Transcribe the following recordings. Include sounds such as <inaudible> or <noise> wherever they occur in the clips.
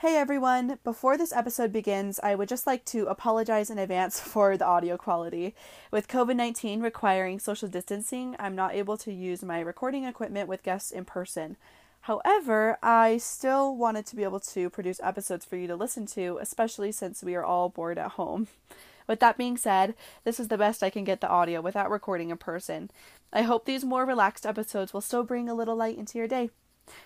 Hey everyone! Before this episode begins, I would just like to apologize in advance <laughs> for the audio quality. With COVID 19 requiring social distancing, I'm not able to use my recording equipment with guests in person. However, I still wanted to be able to produce episodes for you to listen to, especially since we are all bored at home. <laughs> With that being said, this is the best I can get the audio without recording in person. I hope these more relaxed episodes will still bring a little light into your day.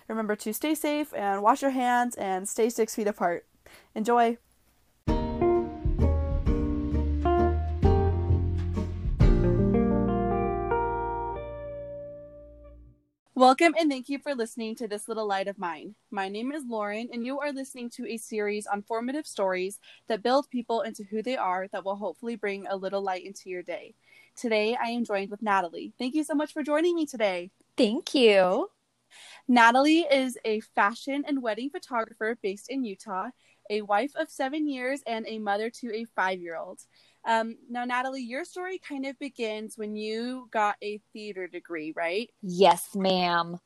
Remember to stay safe and wash your hands and stay six feet apart. Enjoy! Welcome and thank you for listening to This Little Light of Mine. My name is Lauren, and you are listening to a series on formative stories that build people into who they are that will hopefully bring a little light into your day. Today, I am joined with Natalie. Thank you so much for joining me today. Thank you. Natalie is a fashion and wedding photographer based in Utah, a wife of seven years, and a mother to a five year old. Um, now, Natalie, your story kind of begins when you got a theater degree, right? Yes, ma'am.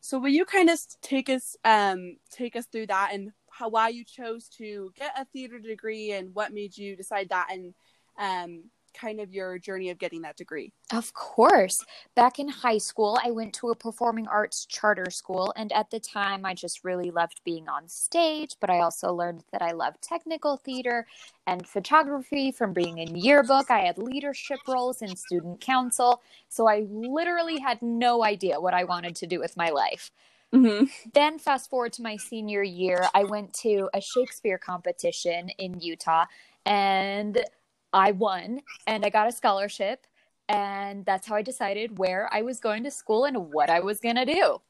So, will you kind of take us um, take us through that and how why you chose to get a theater degree and what made you decide that and um, kind of your journey of getting that degree? Of course. Back in high school, I went to a performing arts charter school. And at the time, I just really loved being on stage. But I also learned that I loved technical theater and photography from being in yearbook. I had leadership roles in student council. So I literally had no idea what I wanted to do with my life. Mm-hmm. Then, fast forward to my senior year, I went to a Shakespeare competition in Utah. And I won and I got a scholarship. And that's how I decided where I was going to school and what I was going to do.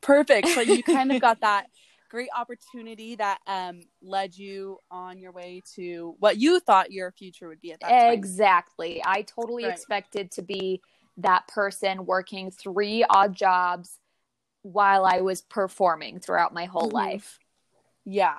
Perfect. So you kind of got <laughs> that great opportunity that um, led you on your way to what you thought your future would be at that time. Exactly. I totally right. expected to be that person working three odd jobs while I was performing throughout my whole mm-hmm. life. Yeah.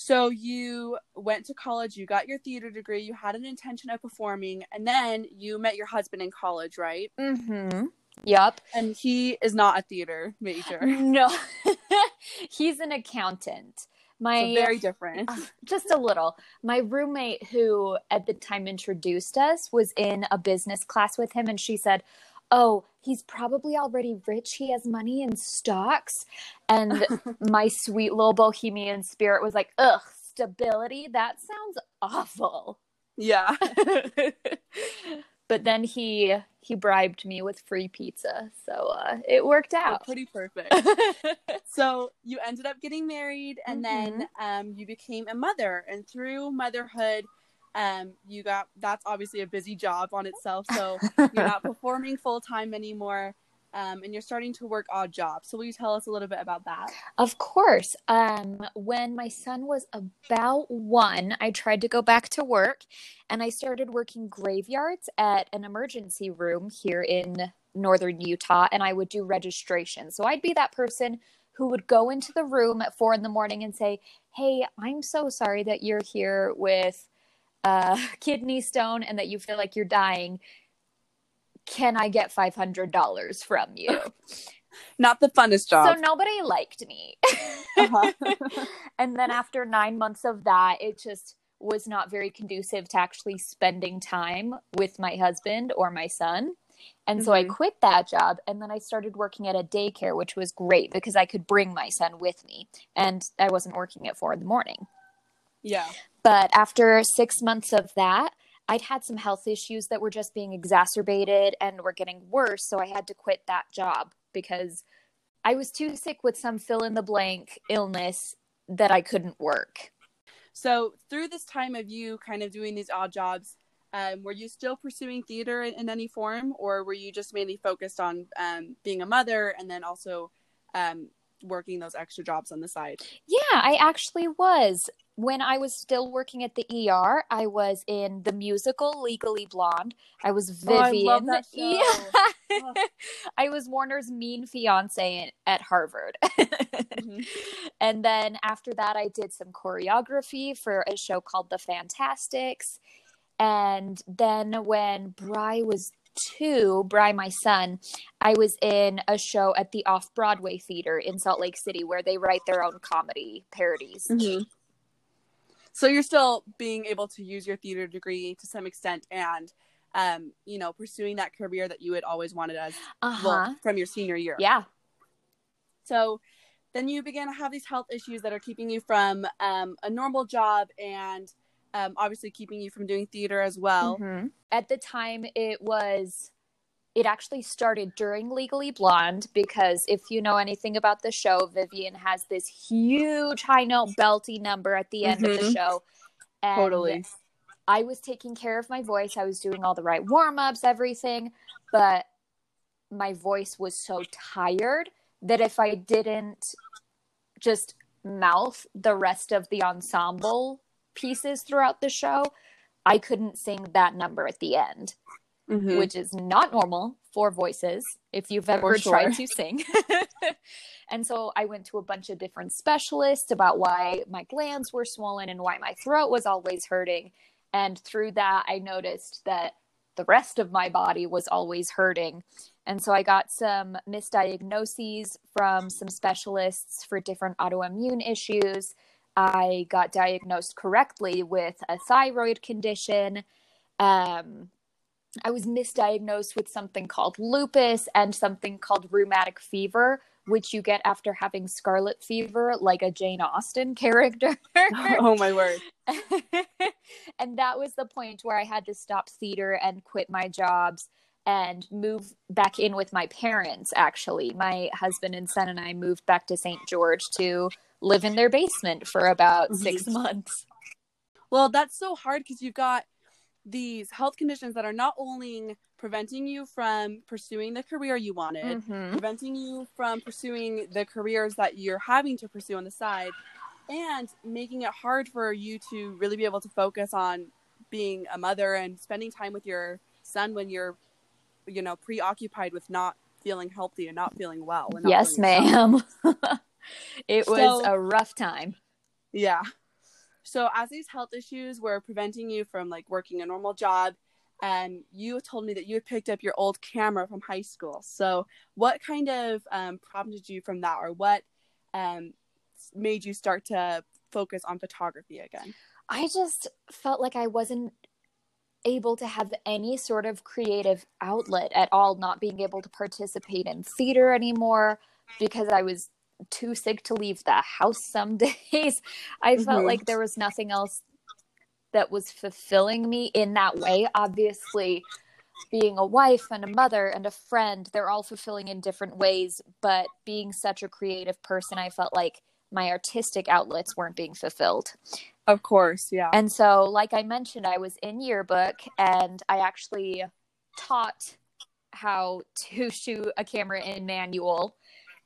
So you went to college, you got your theater degree, you had an intention of performing, and then you met your husband in college, right? Mm-hmm. Yep. And he is not a theater major. <laughs> No. <laughs> He's an accountant. My so very different. <laughs> Just a little. My roommate who at the time introduced us was in a business class with him and she said, "Oh, he's probably already rich. He has money in stocks. And <laughs> my sweet little bohemian spirit was like, ugh, stability? That sounds awful. Yeah. <laughs> but then he he bribed me with free pizza so uh, it worked out oh, pretty perfect <laughs> so you ended up getting married and mm-hmm. then um, you became a mother and through motherhood um, you got that's obviously a busy job on itself. So <laughs> you're not performing full time anymore. Um, and you're starting to work odd jobs. So will you tell us a little bit about that? Of course. Um, when my son was about one, I tried to go back to work, and I started working graveyards at an emergency room here in northern Utah, and I would do registration. So I'd be that person who would go into the room at four in the morning and say, "Hey, I'm so sorry that you're here with." Uh, <laughs> kidney stone and that you feel like you're dying, can I get $500 from you? <laughs> Not the funnest job. So nobody liked me. uh-huh. <laughs> and then after nine months of that, it just was not very conducive to actually spending time with my husband or my son. And mm-hmm. so I mm-hmm. quit that job and then I started working at a daycare, which was great because I could bring my son with me and I wasn't working at four in the morning. Yeah. But after six months of that, I'd had some health issues that were just being exacerbated and were getting worse. So I had to quit that job because I was too sick with some fill in the blank illness that I couldn't work. So, through this time of you kind of doing these odd jobs, um, were you still pursuing theater in, in, any form, or were you just mainly focused on um, being a mother and then also um, working those extra jobs on the side? Yeah, I actually was. When I was still working at the ER, I was in the musical Legally Blonde. I was Vivienne. Oh, I, <laughs> yeah. <laughs> I was Warner's mean fiance at Harvard. mm-hmm. <laughs> And then after that, I did some choreography for a show called The Fantasticks. And then when Bry was two, Bry, my son, I was in a show at the Off Broadway Theater in Salt Lake City where they write their own comedy parodies. Mm-hmm. So you're still being able to use your theater degree to some extent and um, you know, pursuing that career that you had always wanted as Uh-huh. well from your senior year. Yeah. So then you begin to have these health issues that are keeping you from um, a normal job and um, obviously keeping you from doing theater as well. Mhm. At the time, it was. It actually started during Legally Blonde because if you know anything about the show, Vivienne has this huge high note belty number at the end of the Mhm. show. And Totally. I was taking care of my voice. I was doing all the right warm ups, everything, but my voice was so tired that if I didn't just mouth the rest of the ensemble pieces throughout the show, I couldn't sing that number at the end, Mhm. which is not normal for voices if you've ever sure. tried to sing. <laughs> and so I went to a bunch of different specialists about why my glands were swollen and why my throat was always hurting. And through that, I noticed that the rest of my body was always hurting. And so I got some misdiagnoses from some specialists for different autoimmune issues. I got diagnosed correctly with a thyroid condition. Um, I was misdiagnosed with something called lupus and something called rheumatic fever, which you get after having scarlet fever, like a Jane Austen <laughs> character. <laughs> oh my word. <laughs> and that was the point where I had to stop theater and quit my jobs and move back in with my parents. Actually, my husband and son and I moved back to St. George to live in their basement for about six months. Well, that's so hard because you've got these health conditions that are not only preventing you from pursuing the career you wanted, Mhm. preventing you from pursuing the careers that you're having to pursue on the side, and making it hard for you to really be able to focus on being a mother and spending time with your son when you're, you know, preoccupied with not feeling healthy and not feeling well. And Yes, ma'am. <laughs> it was So- a rough time. Yeah. So as these health issues were preventing you from like working a normal job, and you told me that you had picked up your old camera from high school. So what kind of um, prompted you from that, or what um, made you start to focus on photography again? I just felt like I wasn't able to have any sort of creative outlet at all, not being able to participate in theater anymore because I was too sick to leave the house some <laughs> days. I felt Mhm. like there was nothing else that was fulfilling me in that way. Obviously, being a wife and a mother and a friend, they're all fulfilling in different ways. But being such a creative person, I felt like my artistic outlets weren't being fulfilled. Of course, yeah. And so, like I mentioned, I was in yearbook and I actually taught how to <laughs> shoot a camera in manual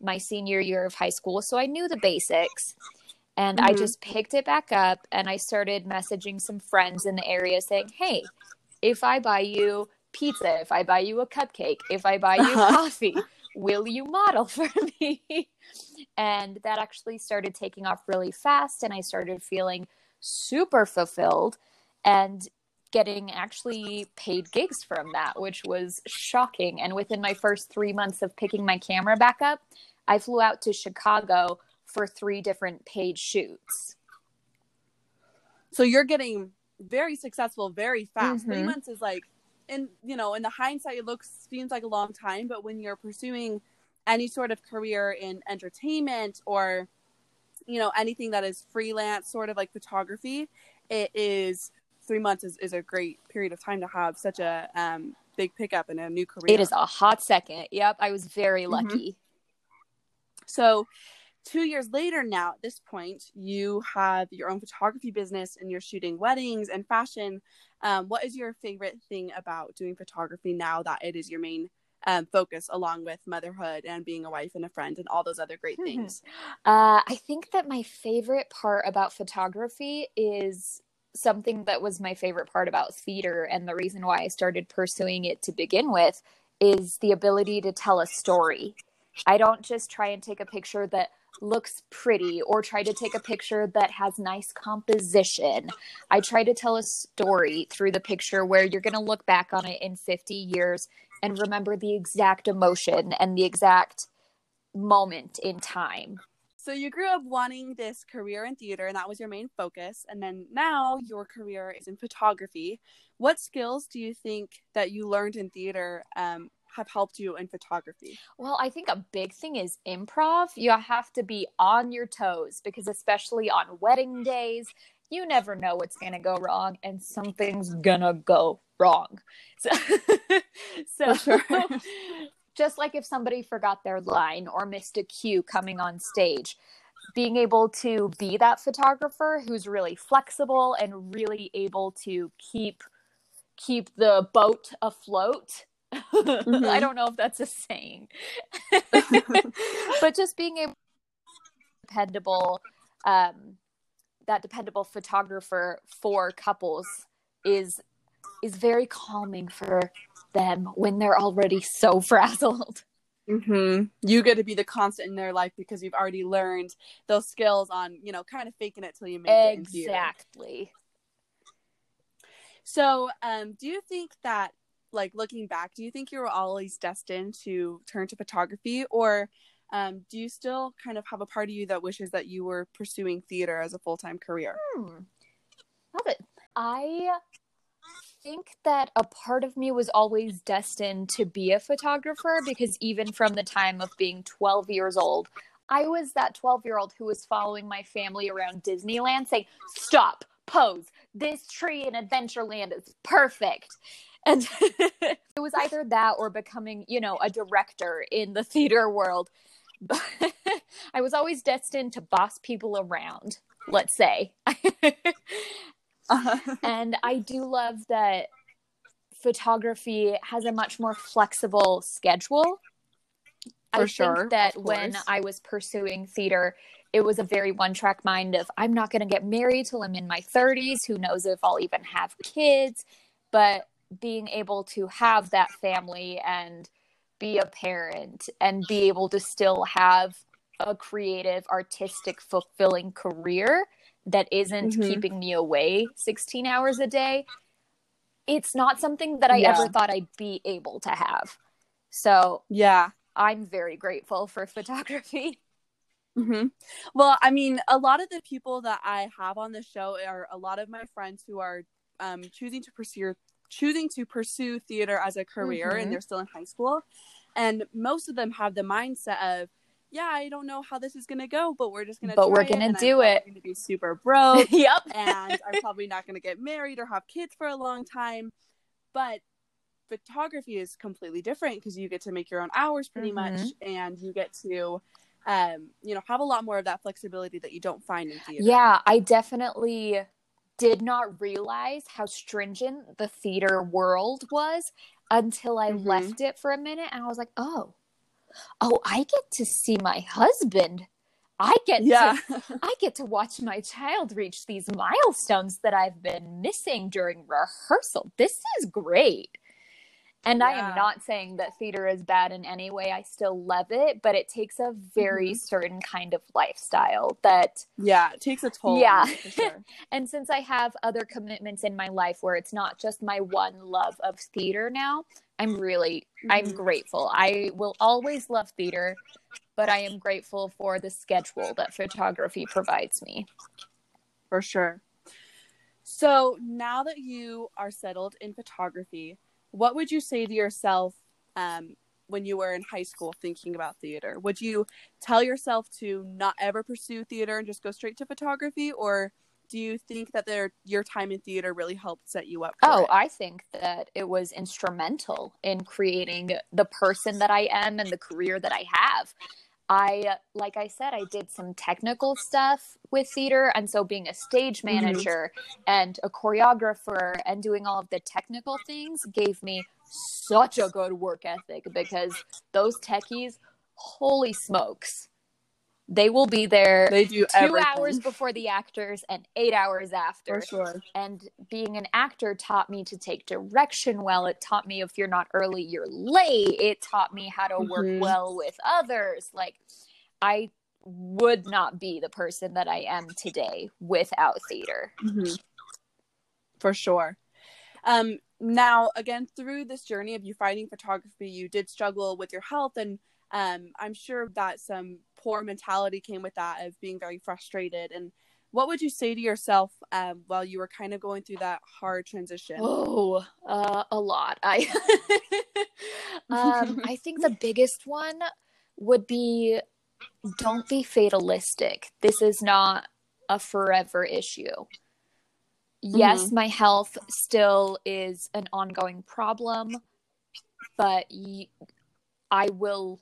my senior year of high school. So I knew the basics. And I Mhm. just picked it back up and I started messaging some friends in the area saying, hey, if I buy you pizza, if I buy you a cupcake, if I buy you Uh-huh. coffee, will you model <laughs> for me? and that actually started taking off really fast. And I started feeling super fulfilled and getting actually paid gigs from that, which was shocking. And within my first three months of picking my camera back up, I flew out to Chicago for three different paid shoots. So you're getting very successful very fast. Three Mhm. months is like, in you know, in the hindsight, it looks seems like a long time, but when you're pursuing any sort of career in entertainment or you know anything that is freelance, sort of like photography, it is three months is, is a great period of time to have such a um, big pickup in a new career. It is a hot second. Yep, I was very Mhm. lucky. So, two years later now, at this point, you have your own photography business and you're shooting weddings and fashion. Um, what is your favorite thing about doing photography now that it is your main um, focus, along with motherhood and being a wife and a friend and all those other great things? Uh, I think that my favorite part about photography is something that was my favorite part about theater, and the reason why I started pursuing it to begin with is the ability to tell a story. I don't just try and take a picture that looks pretty or try to take a picture that has nice composition. I try to tell a story through the picture where you're going to look back on it in 50 years and remember the exact emotion and the exact moment in time. So you grew up wanting this career in theater and that was your main focus and then now your career is in photography. What skills do you think that you learned in theater um, have helped you in photography? Well, I think a big thing is improv. You have to be on your toes because especially on wedding days, you never know what's going to go wrong and something's going to go wrong. So, <laughs> so sure. <laughs> just like if somebody forgot their line or missed a cue coming on stage, being able to be that photographer who's really flexible and really able to keep keep the boat afloat. Mm-hmm. <laughs> I don't know if that's a saying. <laughs> but just being able dependable um that dependable photographer for couples is is very calming for them when they're already so <laughs> frazzled. Mm-hmm. You get to be the constant in their life because you've already learned those skills on, you know, kind of faking it till you make exactly. it. Exactly. So, um, do you think that, like, looking back, do you think you were always destined to turn to photography, or um, do you still kind of have a part of you that wishes that you were pursuing theater as a full time career? Hmm. Love it. I think that a part of me was always destined to be a photographer because even from the time of being 12 years old, I was that 12 year old who was following my family around Disneyland saying, Stop, pose, this tree in Adventureland is perfect. And <laughs> it was either that or becoming, you know, a director in the theater world. <laughs> I was always destined to boss people around, let's say. Uh-huh. <laughs> and I do love that photography has a much more flexible schedule. For I sure, think that when I was pursuing theater, it was a very one track mind of I'm not going to get married till I'm in my 30s. Who knows if I'll even have kids? But being able to have that family and be a parent and be able to still have a creative, artistic, fulfilling career that isn't mm-hmm. keeping me away 16 hours a day it's not something that i yeah. ever thought i'd be able to have so yeah i'm very grateful for photography <laughs> mm-hmm. well i mean a lot of the people that i have on the show are a lot of my friends who are um, choosing to pursue choosing to pursue theater as a career mm-hmm. and they're still in high school and most of them have the mindset of yeah, I don't know how this is gonna go, but we're just gonna. But we're gonna do it. Gonna be super broke. <laughs> yep. and I'm <laughs> probably not gonna get married or have kids for a long time. But photography is completely different because you get to make your own hours pretty mm-hmm. much, and you get to, um, you know, have a lot more of that flexibility that you don't find in theater. Yeah, I definitely did not realize how stringent the theater world was until I mm-hmm. left it for a minute, and I was like, oh oh, I get to see my husband. I get yeah. to <laughs> I get to watch my child reach these milestones that I've been missing during rehearsal. This is great. And yeah. I am not saying that theater is bad in any way. I still love it, but it takes a very mm-hmm. certain kind of lifestyle that Yeah, it takes a toll. Yeah. Sure. <laughs> and since I have other commitments in my life where it's not just my one love of theater now, I'm really mm-hmm. I'm grateful. I will always love theater, but I am grateful for the schedule that photography provides me. For sure. So, now that you are settled in photography, what would you say to yourself um, when you were in high school thinking about theater? Would you tell yourself to not ever pursue theater and just go straight to photography, or do you think that their your time in theater really helped set you up? oh, it? I think that it was instrumental in creating the person that I am and the career that I have. I, like I said, I did some technical stuff with theater. And so being a stage mm-hmm. manager mm-hmm. and a choreographer and doing all of the technical things gave me such a good work ethic because those techies, holy smokes, they will be there they do two everything. hours before the actors and eight hours after. For sure. And being an actor taught me to take direction well. It taught me if you're not early, you're late. It taught me how to work mm-hmm. well with others. Like I would not be the person that I am today without theater. Mm-hmm. For sure. Um, now, again, through this journey of you finding photography, you did struggle with your health, and um, I'm sure that some poor mentality came with that of being very frustrated. And what would you say to yourself um, while you were kind of going through that hard transition? Oh, uh, a lot. I, <laughs> um, <laughs> I think the biggest one would be don't be fatalistic. This is not a forever issue. Yes, mm-hmm. my health still is an ongoing problem, but y- I will.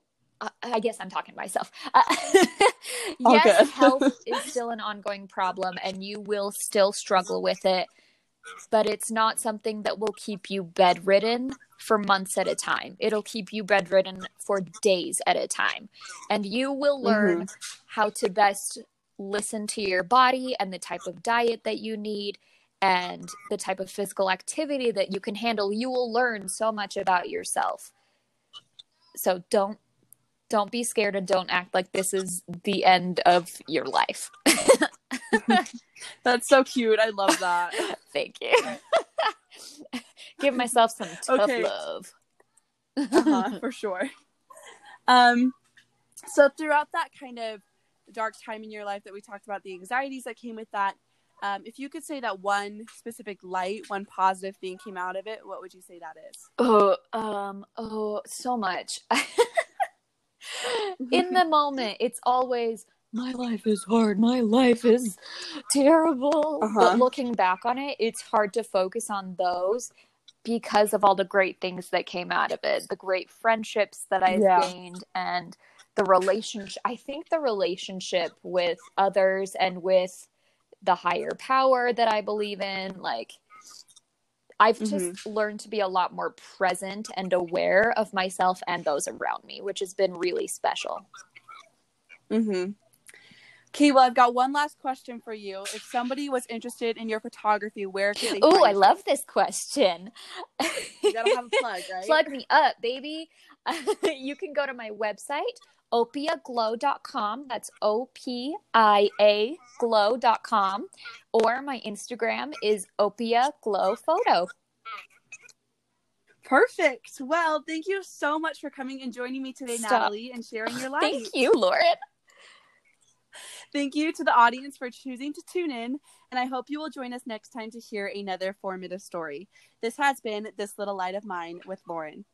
I guess I'm talking to myself. Uh, <laughs> yes, health is <laughs> still an ongoing problem, and you will still struggle with it, but it's not something that will keep you bedridden for months at a time. It'll keep you bedridden for days at a time. And you will learn mm-hmm. how to best listen to your body and the type of diet that you need and the type of physical activity that you can handle. You will learn so much about yourself. So don't don't be scared and don't act like this is the end of your life. <laughs> That's so cute. I love that. <laughs> Thank you. <laughs> Give myself some tough okay. love. uh-huh, for sure. Um, so throughout that kind of dark time in your life that we talked about, the anxieties that came with that, um, if you could say that one specific light, one positive thing came out of it, what would you say that is? Oh, um, oh, so much. <laughs> in the moment, it's always my life is hard. My life is terrible. Uh-huh. But looking back on it, it's hard to focus on those because of all the great things that came out of it, the great friendships that I've yeah. gained and the relationship. I think the relationship with others and with the higher power that I believe in, like, I've just mm-hmm. learned to be a lot more present and aware of myself and those around me, which has been really special. Mm-hmm. Okay, well, I've got one last question for you. If somebody was interested in your photography, where could they? Oh, I love this question. You gotta have a <laughs> plug, right? plug me up, baby. <laughs> you can go to my website, opiaglow.com. That's O P I A glow.com. Or my Instagram is opia glow photo. Perfect. Well, thank you so much for coming and joining me today, Stop. Natalie, and sharing your life. Thank you, Lauren. <laughs> Thank you to the audience for choosing to tune in, and I hope you will join us next time to hear another formative story. This has been This Little Light of Mine with Lauren.